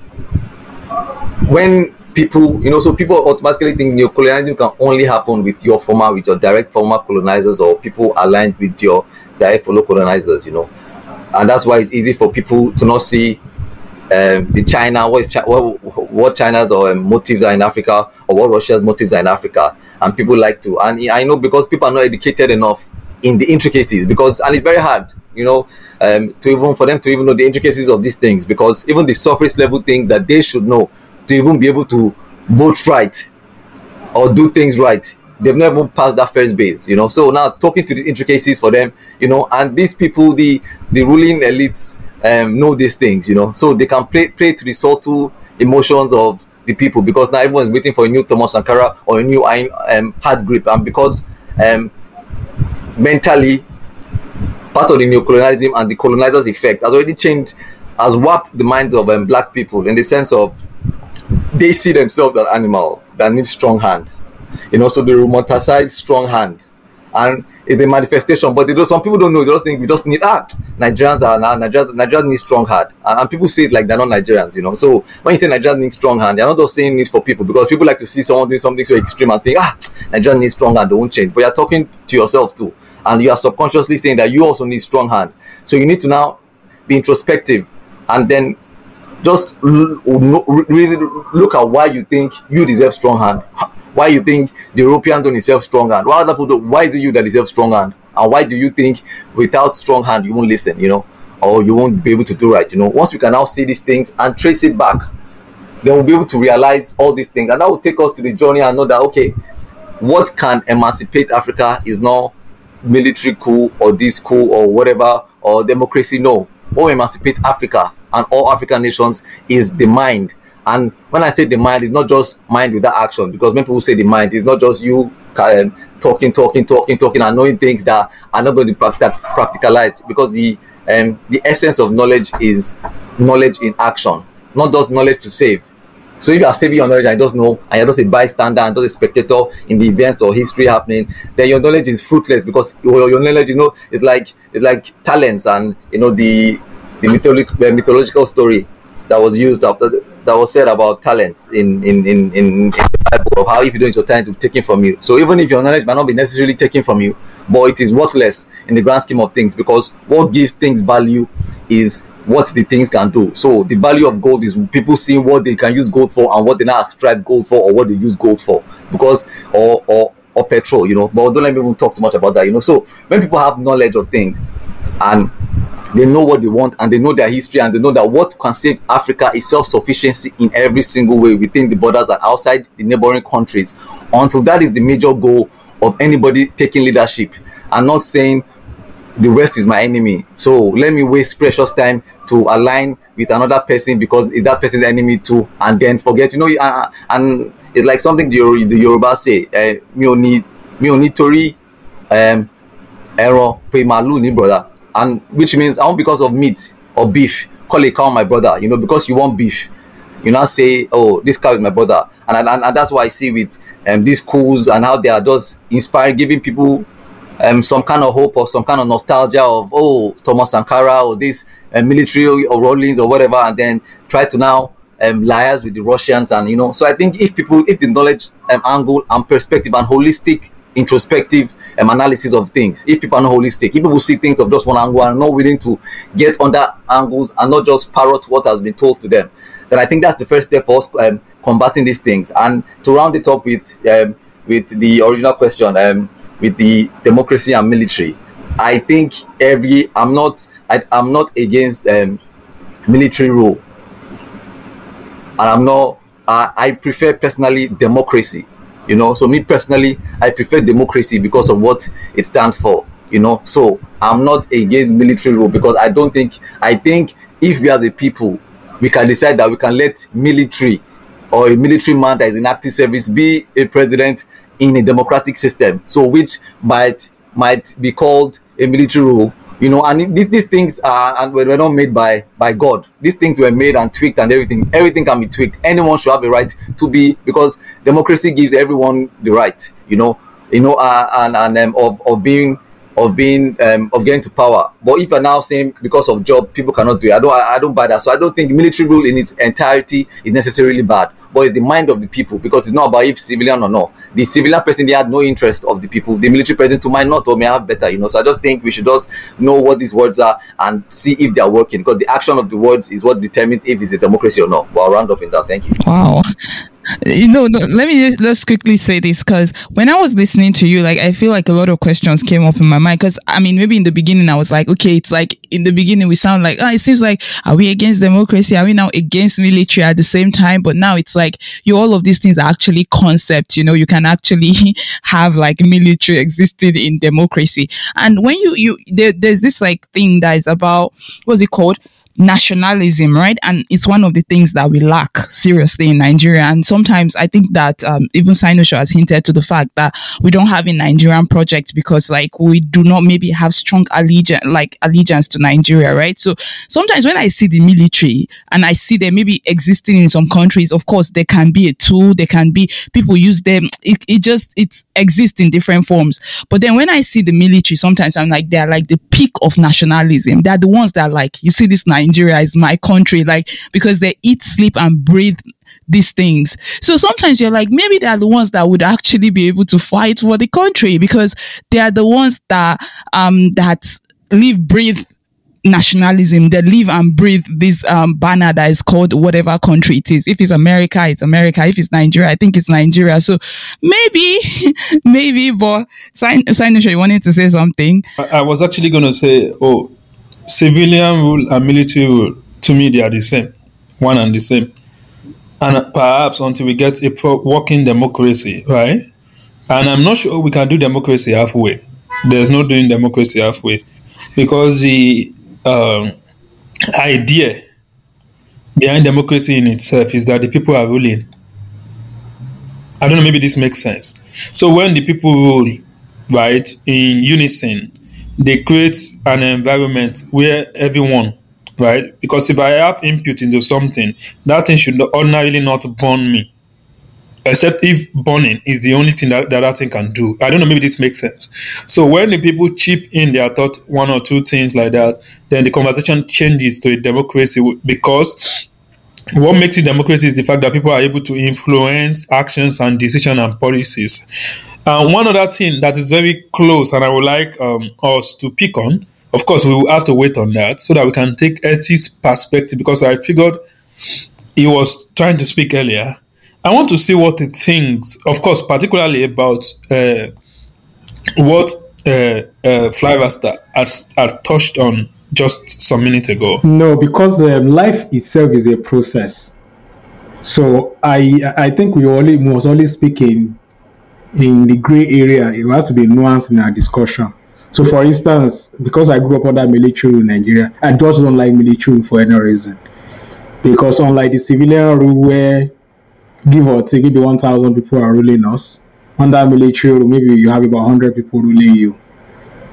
when people you know so people automatically think neocolonialism can only happen with your former with your direct former colonizers or people aligned with your direct fellow colonizers you know. And that's why it's easy for people to not see um, the China, what what, what China's or um, motives are in Africa, or what Russia's motives are in Africa, and people like to. And I know because people are not educated enough in the intricacies, because and it's very hard, you know, um, to even for them to even know the intricacies of these things, because even the surface level thing that they should know to even be able to vote right or do things right, they've never passed that first base, you know. So now talking to these intricacies for them, you know, and these people, the the ruling elites um, know these things, you know, so they can play play to the subtle emotions of the people because now everyone's waiting for a new Thomas Sankara or a new um, hard grip, and because um, mentally part of the neocolonialism and the colonizers' effect has already changed, has warped the minds of um, black people in the sense of they see themselves as animals that need strong hand, you know, so they romanticize strong hand, and it's a manifestation. But they some people don't know. They just think we just need ah Nigerians are now Nigerians Nigerians need strong hand, and, and, people say it like they're not Nigerians, you know. So when you say Nigerians need strong hand, they're not just saying it for people because people like to see someone doing something so extreme and think ah Nigerians need strong hand, won't change. But you're talking to yourself too, and you are subconsciously saying that you also need strong hand. So you need to now be introspective and then just look at why you think you deserve strong hand why you think the European don't deserve strong hand? Why other people why is it you that deserve strong hand? And why do you think without strong hand you won't listen, you know, or you won't be able to do right? You know, once we can now see these things and trace it back, then we'll be able to realize all these things, and that will take us to the journey and know that okay, what can emancipate Africa is not military coup or this coup or whatever or democracy. No, what emancipate Africa and all African nations is the mind and when I say the mind, it's not just mind without action, because when people say the mind, is not just you um, talking, talking, talking, talking, and knowing things that are not going to be practical, practicalized. Because the um, the essence of knowledge is knowledge in action, not just knowledge to save. So if you are saving your knowledge and you don't know, and you're just a bystander and just a spectator in the events or history happening, then your knowledge is fruitless because your, your knowledge, you know, is like it's like talents and you know the the mythological, mythological story that was used after that was said about talents in in, in, in the Bible of how if you don't use your talent to be taken from you. So even if your knowledge might not be necessarily taken from you, but it is worthless in the grand scheme of things because what gives things value is what the things can do. So the value of gold is people seeing what they can use gold for and what they now extract gold for or what they use gold for. Because or or or petrol, you know. But don't let me even talk too much about that, you know. So when people have knowledge of things and they know what they want and they know their history and they know that what can save Africa is self-sufficiency in every single way within the borders and outside the neighboring countries. Until that is the major goal of anybody taking leadership and not saying the West is my enemy. So let me waste precious time to align with another person because it's that person's enemy too, and then forget. You know, uh, and it's like something the, the Yoruba say, uh, "Mi ò ní mi ò ní torí ẹran pe màálù brother." And which means I want because of meat or beef, call a cow my brother, you know, because you want beef. You now say, oh, this cow is my brother. And, and, and that's why I see with um, these schools and how they are just inspiring, giving people um, some kind of hope or some kind of nostalgia of, oh, Thomas Sankara or this uh, military or Rawlings or whatever, and then try to now um, liars with the Russians. And, you know, so I think if people, if the knowledge um, angle and perspective and holistic, introspective um, analysis of things. If people are not holistic, if people see things of just one angle and not willing to get under angles and not just parrot what has been told to them, then I think that's the first step for us um, combating these things. And to round it up with um, with the original question, um, with the democracy and military, I think every I'm not I, am not against um, military rule, and I'm not. Uh, I prefer personally democracy you know so me personally i prefer democracy because of what it stands for you know. So I'm not against military rule because I don't think I think if we as a people we can decide that we can let military or a military man that is in active service be a president in a democratic system. So which might might be called a military rule you know and these, these things are and were not made by by god. These things were made and tweaked and everything. Everything can be tweaked. Anyone should have a right to be because democracy gives everyone the right you know. You know uh, and and um, of of being of being um, of getting to power. But if you're now saying because of job people cannot do it. I don't I, I don't buy that. So i don't think military rule in its entirety is necessarily bad but it's the mind of the people because it's not about if civilian or not. The civilian person they had no interest of the people. The military person to might not or may have better, you know. So I just think we should just know what these words are and see if they are working because the action of the words is what determines if it's a democracy or not. But I'll round up in that. Thank you. Wow you know, no, let me just let's quickly say this because when I was listening to you, like I feel like a lot of questions came up in my mind. Because I mean, maybe in the beginning I was like, okay, it's like in the beginning we sound like, oh, it seems like are we against democracy? Are we now against military at the same time? But now it's like you all of these things are actually concepts. You know, you can actually have like military existing in democracy. And when you you there, there's this like thing that is about what's it called? Nationalism, right? And it's one of the things that we lack seriously in Nigeria. And sometimes I think that um, even Sinosure has hinted to the fact that we don't have a Nigerian project because like we do not maybe have strong allegiance, like allegiance to Nigeria, right? So sometimes when I see the military and I see them maybe existing in some countries, of course, there can be a tool, there can be people use them. It, it just, it exists in different forms. But then when I see the military, sometimes I'm like, they're like the peak of nationalism. They're the ones that are like, you see this Nigeria is my country, like, because they eat, sleep, and breathe these things. So sometimes you're like, maybe they are the ones that would actually be able to fight for the country because they are the ones that, um, that live, breathe nationalism. They live and breathe this um, banner that is called whatever country it is. If it's america it's america. If it's nigeria i think it's nigeria. So maybe maybe but sign sign you wanted to say something? I, I was actually going to say oh civilian rule and military rule to me they are the same. One and the same. And perhaps until we get a pro- working democracy right? And i'm not sure we can do democracy halfway. There's no doing democracy halfway. Because the um, idea behind democracy in itself is that the people are ruling. I don't know, maybe this makes sense. So when the people rule, right, in unison, they create an environment where everyone, right, because if I have input into something, that thing should ordinarily not burn me except if burning is the only thing that, that thing can do. I don't know, maybe this makes sense. So when the people chip in their thought one or two things like that, then the conversation changes to a democracy because what makes it democracy is the fact that people are able to influence actions and decision and policies. And one other thing that is very close, and I would like um, us to pick on, of course, we will have to wait on that so that we can take Eti's perspective because I figured he was trying to speak earlier I want to see what he thinks, of course, particularly about uh, what uh, uh, Fly Rasta has, has touched on just some minutes ago. No, because um, life itself is a process. So I I think we only was only speaking in the gray area. It will have to be nuanced in our discussion. So, for instance, because I grew up under military in Nigeria, I just don't like military for any reason. Because unlike the civilian rule where give or take, maybe 1,000 people are ruling us. Under military rule, maybe you have about 100 people ruling you.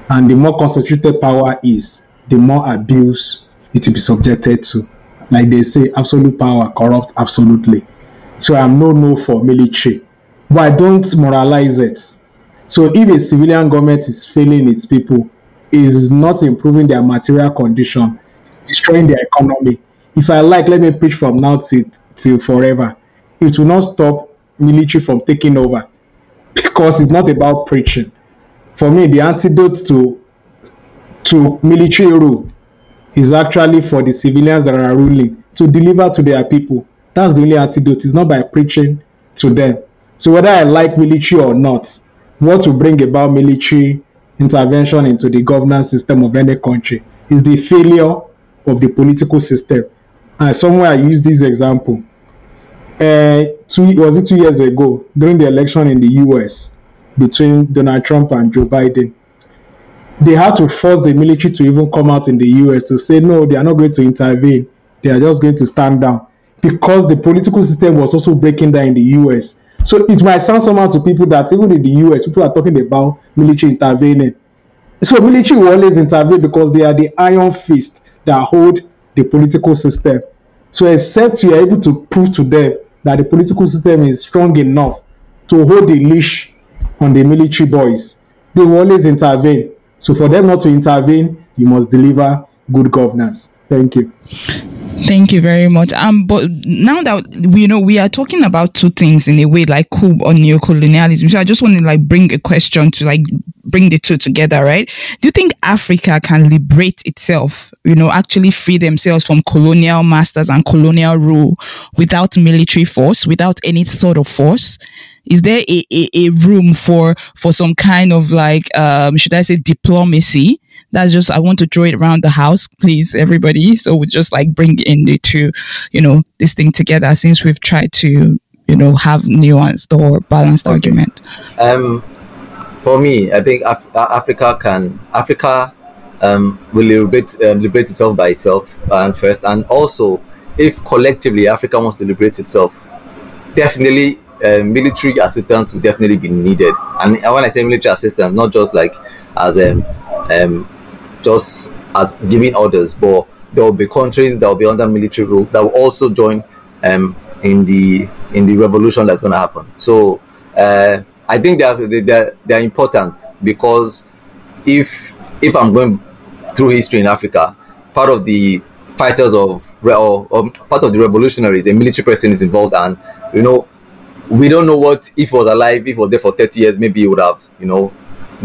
And the more concentrated power is, the more abuse it will be subjected to. Like they say, absolute power corrupt absolutely. So I'm no no for military. But I don't moralize it. So if a civilian government is failing its people, is not improving their material condition, destroying their economy. If I like, let me preach from now till, till forever it will not stop military from taking over because it's not about preaching. For me, the antidote to to military rule is actually for the civilians that are ruling to deliver to their people. That's the only antidote. It's not by preaching to them. So whether I like military or not, what will bring about military intervention into the governance system of any country is the failure of the political system. And somewhere I use this example uh, two was it two years ago during the election in the U.S. between Donald Trump and Joe Biden. They had to force the military to even come out in the US to say no, they are not going to intervene. They are just going to stand down because the political system was also breaking down in the US. So it might sound somehow to people that even in the US, people are talking about military intervening. So military will always intervene because they are the iron fist that hold the political system. So except you are able to prove to them that the political system is strong enough to hold the leash on the military boys, they will always intervene. So for them not to intervene, you must deliver good governance. Thank you. Thank you very much. Um, but now that we you know we are talking about two things in a way, like coup or neocolonialism. So I just want to like bring a question to like bring the two together, right? Do you think Africa can liberate itself, you know, actually free themselves from colonial masters and colonial rule without military force, without any sort of force? Is there a, a, a room for for some kind of like um should I say diplomacy? That's just I want to throw it around the house, please, everybody. So we just like bring in the two, you know, this thing together since we've tried to, you know, have nuanced or balanced Okay. argument. Um, for me, I think Af- uh, Africa can Africa um, will liberate um, liberate itself by itself and first, and also if collectively Africa wants to liberate itself, definitely uh, military assistance will definitely be needed. And when I say military assistance, not just like as um, um just as giving orders, but there will be countries that will be under military rule that will also join um in the in the revolution that's going to happen. So uh, I think they are they, are they are important because if if I'm going through history in Africa, part of the fighters of or, or part of the revolutionaries, a military person is involved, and you know we don't know what if he was alive, if he was there for 30 years, maybe he would have, you know,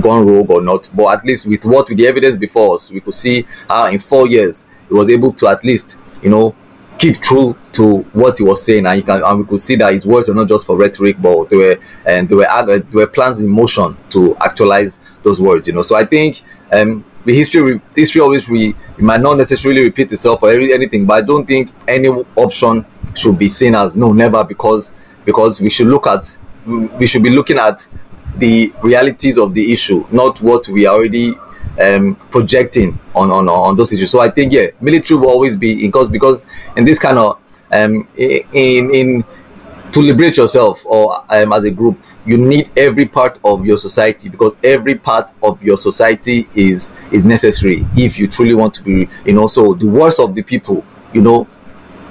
gone rogue or not. But at least with what with the evidence before us, we could see how in four years he was able to at least, you know, keep true to what he was saying, and can and we could see that his words were not just for rhetoric, but they were and there were there were plans in motion to actualize those words. You know, so I think um the history history always re, it might not necessarily repeat itself or anything, but I don't think any option should be seen as no never because because we should look at we should be looking at the realities of the issue, not what we are already um, projecting on, on on those issues. So I think yeah, military will always be because because in this kind of um in in to liberate yourself or um, as a group, you need every part of your society because every part of your society is is necessary if you truly want to be you know. So the worst of the people, you know,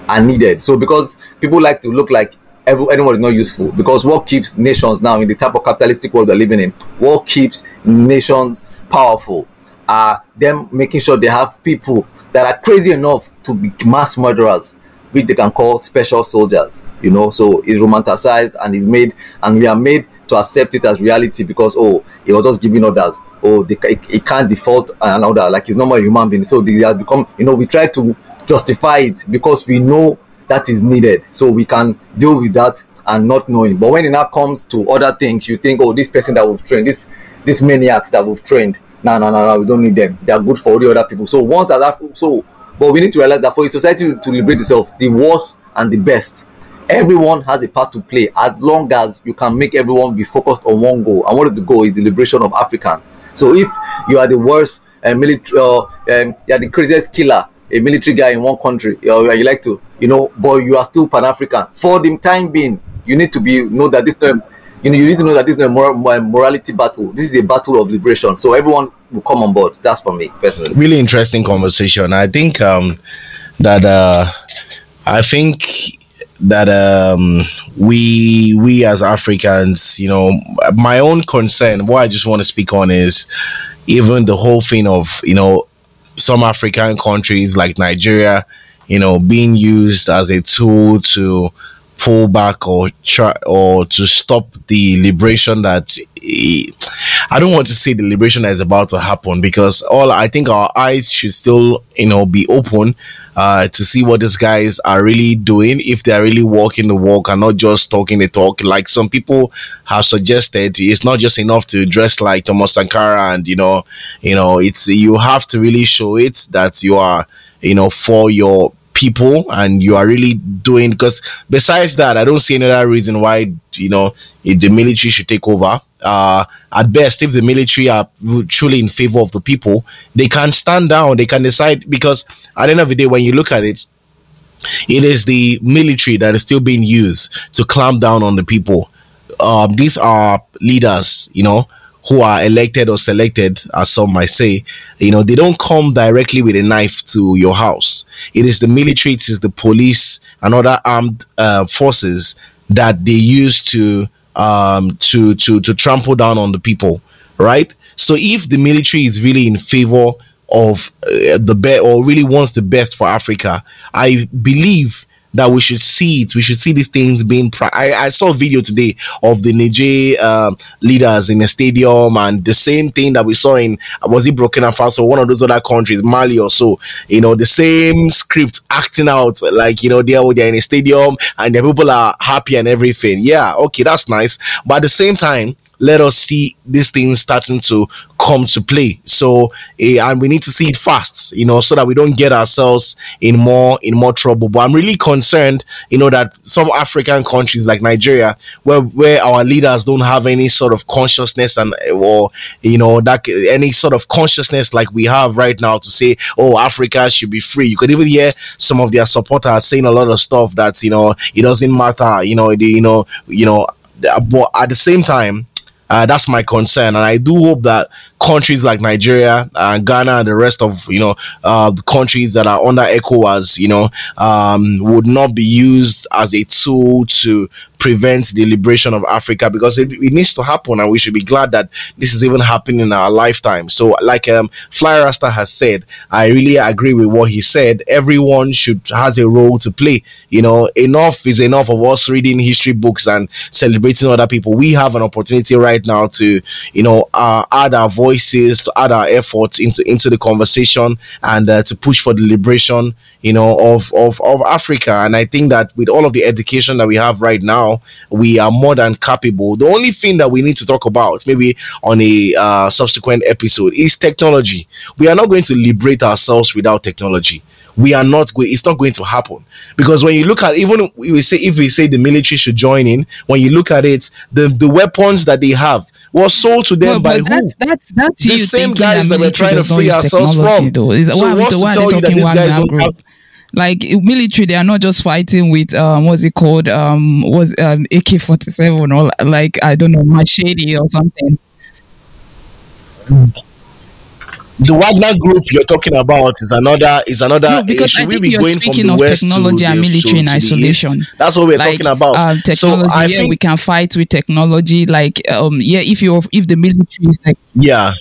are needed. So because people like to look like anyone is not useful because what keeps nations now in the type of capitalistic world we're living in, what keeps nations powerful are them making sure they have people that are crazy enough to be mass murderers, which they can call special soldiers. You know, so it's romanticized and it's made and we are made to accept it as reality because oh, he was just giving orders. Oh, they, it, it can't default all that. Like he's normal human being. So they have become, you know, we try to justify it because we know that is needed. So we can deal with that and not knowing. But when it now comes to other things you think oh this person that we've trained this this maniacs that we've trained no no no no we don't need them. They are good for all the other people. So once that so but we need to realize that for a society to liberate itself the worst and the best everyone has a part to play. As long as you can make everyone be focused on one goal. And one of the goal is the liberation of african. So if you are the worst uh, military uh, um, you are the craziest killer a military guy in one country or you like to you know but you are still pan-african for the time being you need to be know that this um, you know you need to know that this is a moral, morality battle this is a battle of liberation so everyone will come on board that's for me personally really interesting conversation. I think um, that uh, I think that um, we we as Africans, you know, my own concern. What I just want to speak on is even the whole thing of you know some African countries like Nigeria, you know, being used as a tool to pull back or try or to stop the liberation that I don't want to say the liberation that is about to happen because all I think our eyes should still you know be open uh, to see what these guys are really doing if they are really walking the walk and not just talking the talk. Like some people have suggested it's not just enough to dress like Thomas Sankara and you know you know it's you have to really show it that you are you know for your people and you are really doing because besides that i don't see another reason why you know the military should take over uh, at best, if the military are truly in favor of the people, they can stand down, they can decide. Because at the end of the day, when you look at it, it is the military that is still being used to clamp down on the people. Um, these are leaders, you know, who are elected or selected, as some might say, you know, they don't come directly with a knife to your house. It is the military, it is the police and other armed uh, forces that they use to um, to to to trample down on the people, right? So if the military is really in favor of uh, the best or really wants the best for Africa, I believe that we should see it. We should see these things being. I, I saw a video today of the Niger um, leaders in a stadium, and the same thing that we saw in was it Burkina Faso, one of those other countries, Mali or so. You know, the same script acting out like you know they're they're in a stadium and the people are happy and everything. Yeah, okay, that's nice, but at the same time let us see these things starting to come to play. So, uh, and we need to see it fast, you know, so that we don't get ourselves in more in more trouble. But I'm really concerned, you know, that some African countries like Nigeria, where where our leaders don't have any sort of consciousness and or you know that any sort of consciousness like we have right now to say, oh, Africa should be free. You could even hear some of their supporters saying a lot of stuff that you know it doesn't matter, you know, the, you know, you know, but at the same time uh, that's my concern, and I do hope that countries like Nigeria and Ghana and the rest of you know uh, the countries that are under ECOWAS, you know, um, would not be used as a tool to prevent the liberation of Africa because it, it, needs to happen, and we should be glad that this is even happening in our lifetime. So, like um, Fly Rasta has said, I really agree with what he said. Everyone should has a role to play. You know, enough is enough of us reading history books and celebrating other people. We have an opportunity right now to, you know, uh, add our voices, to add our efforts into into the conversation, and uh, to push for the liberation, you know, of of of Africa. And I think that with all of the education that we have right now we are more than capable. The only thing that we need to talk about, maybe on a uh, subsequent episode, is technology. We are not going to liberate ourselves without technology we are not going it's not going to happen because when you look at even we say if we say the military should join in when you look at it the the weapons that they have was sold to them well, by who that's the same guys that we're trying to free ourselves from though. Is, so why, what's to tell you that these guys don't have like military they are not just fighting with um what's it called? Um was um ak-47 or like i don't know machete or something. The Wagner group you're talking about is another is another no, because should I think we be you're going speaking from the of west technology to and military in isolation. That's what we're like, talking about. um, technology so I yeah think, we can fight with technology. Like um yeah if you if the military is like yeah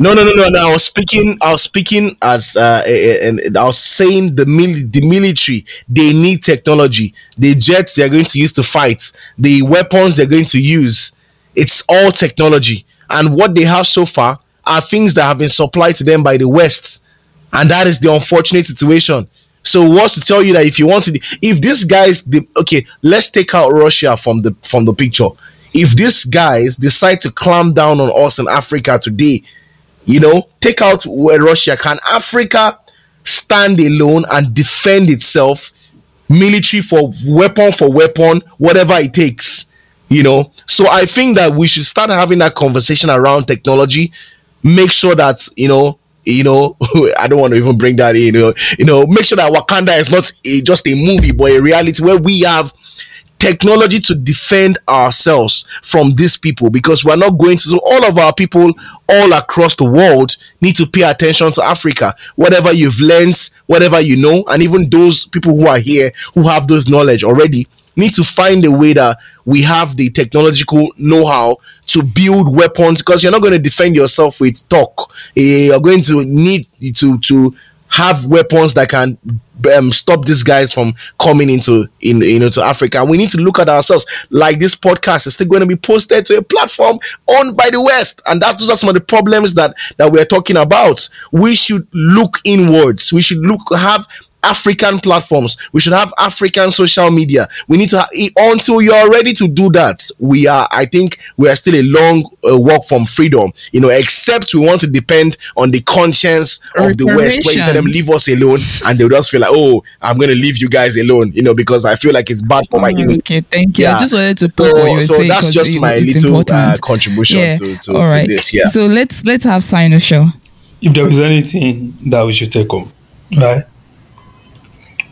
No, no, no, no, no. I was speaking. I was speaking as, uh, and I was saying the mil- the military they need technology. The jets they're going to use to fight, the weapons they're going to use, it's all technology. And what they have so far are things that have been supplied to them by the West, and that is the unfortunate situation. So what's to tell you that if you want to, if these guys, the, okay, let's take out Russia from the from the picture. If these guys decide to clamp down on us in Africa today, you know, take out where Russia. Can Africa stand alone and defend itself, military for weapon for weapon, whatever it takes? You know, so I think that we should start having that conversation around technology. Make sure that you know you know, I don't want to even bring that in. You know, you know, make sure that Wakanda is not a, just a movie, but a reality where we have technology to defend ourselves from these people because we're not going to so all of our people all across the world need to pay attention to africa. Whatever you've learned whatever you know and even those people who are here who have those knowledge already need to find a way that we have the technological know-how to build weapons because you're not going to defend yourself with talk. Eh, you're going to need to to have weapons that can um, stop these guys from coming into in you know to Africa. We need to look at ourselves. Like this podcast is still going to be posted to a platform owned by the West, and that those are some of the problems that that we're talking about. We should look inwards. We should look have African platforms. We should have African social media. We need to, ha- until you are ready to do that, we are, I think we are still a long uh, walk from freedom, you know, except we want to depend on the conscience of the West where you tell them leave us alone and they'll just feel like, oh, I'm going to leave you guys alone, you know, because I feel like it's bad for my image. Okay, thank you. I Yeah. just wanted to So, put what you were so saying that's 'cause just my little uh, contribution Yeah. to, to, All to this. Yeah. So let's let's have Sinosure. if there is anything that we should take home, right,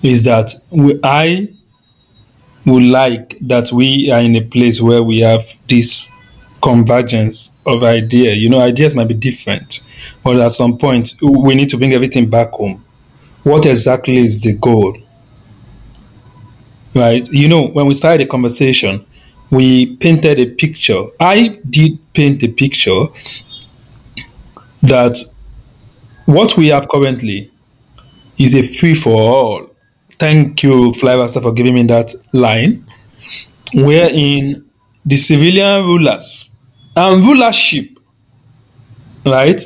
is that we, I would like that we are in a place where we have this convergence of idea. You know, ideas might be different, but at some point we need to bring everything back home. What exactly is the goal? Right? You know, when we started the conversation, we painted a picture. I did paint a picture that what we have currently is a free for all. Thank you, Flymaster, for giving me that line. Wherein the civilian rulers and rulership, right,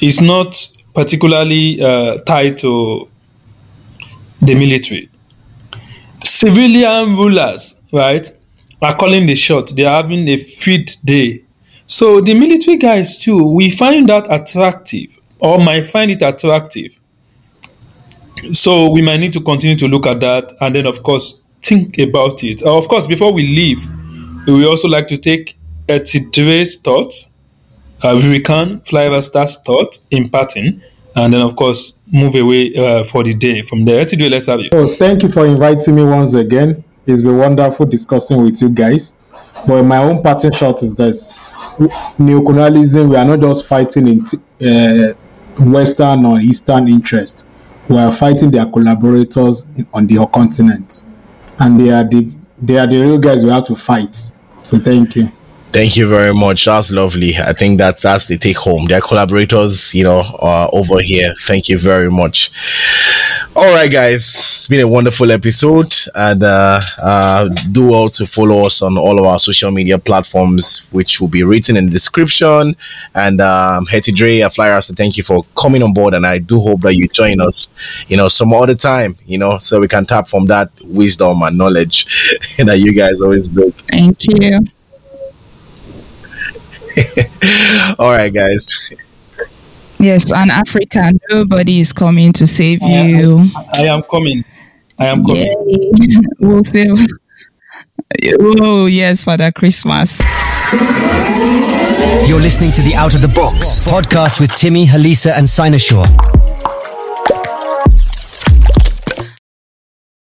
is not particularly uh, tied to the military. Civilian rulers, right, are calling the shot. They are having a feed day. So the military guys too, we find that attractive, or might find it attractive. So we might need to continue to look at that, and then of course think about it. Uh, of course, before we leave, we would also like to take Etidre's thoughts, uh, Virikan Flyver's thought in pattern, and then of course move away uh, for the day. From there, Etidre, let's have you. So thank you for inviting me once again. It's been wonderful discussing with you guys. But my own parting shot is this: neocolonialism. We are not just fighting in t- uh, Western or Eastern interest. We are fighting their collaborators on the continent, and they are the they are the real guys we have to fight. So thank you. Thank you very much. That's lovely. I think that's that's the take home. Their collaborators, you know, uh, over here. Thank you very much. All right, guys, it's been a wonderful episode, and uh, uh, do well to follow us on all of our social media platforms, which will be written in the description. And um, Hetty Dre, a flyer, so thank you for coming on board, and I do hope that you join us, you know, some other time, you know, so we can tap from that wisdom and knowledge that you guys always bring. Thank you. All right, guys. Yes, and Africa, nobody is coming to save you. I am coming. I am coming. Yay. we'll save. Oh yes, Father Christmas. You're listening to the Out of the Box podcast with Timmy, Halisa, and Sinosure.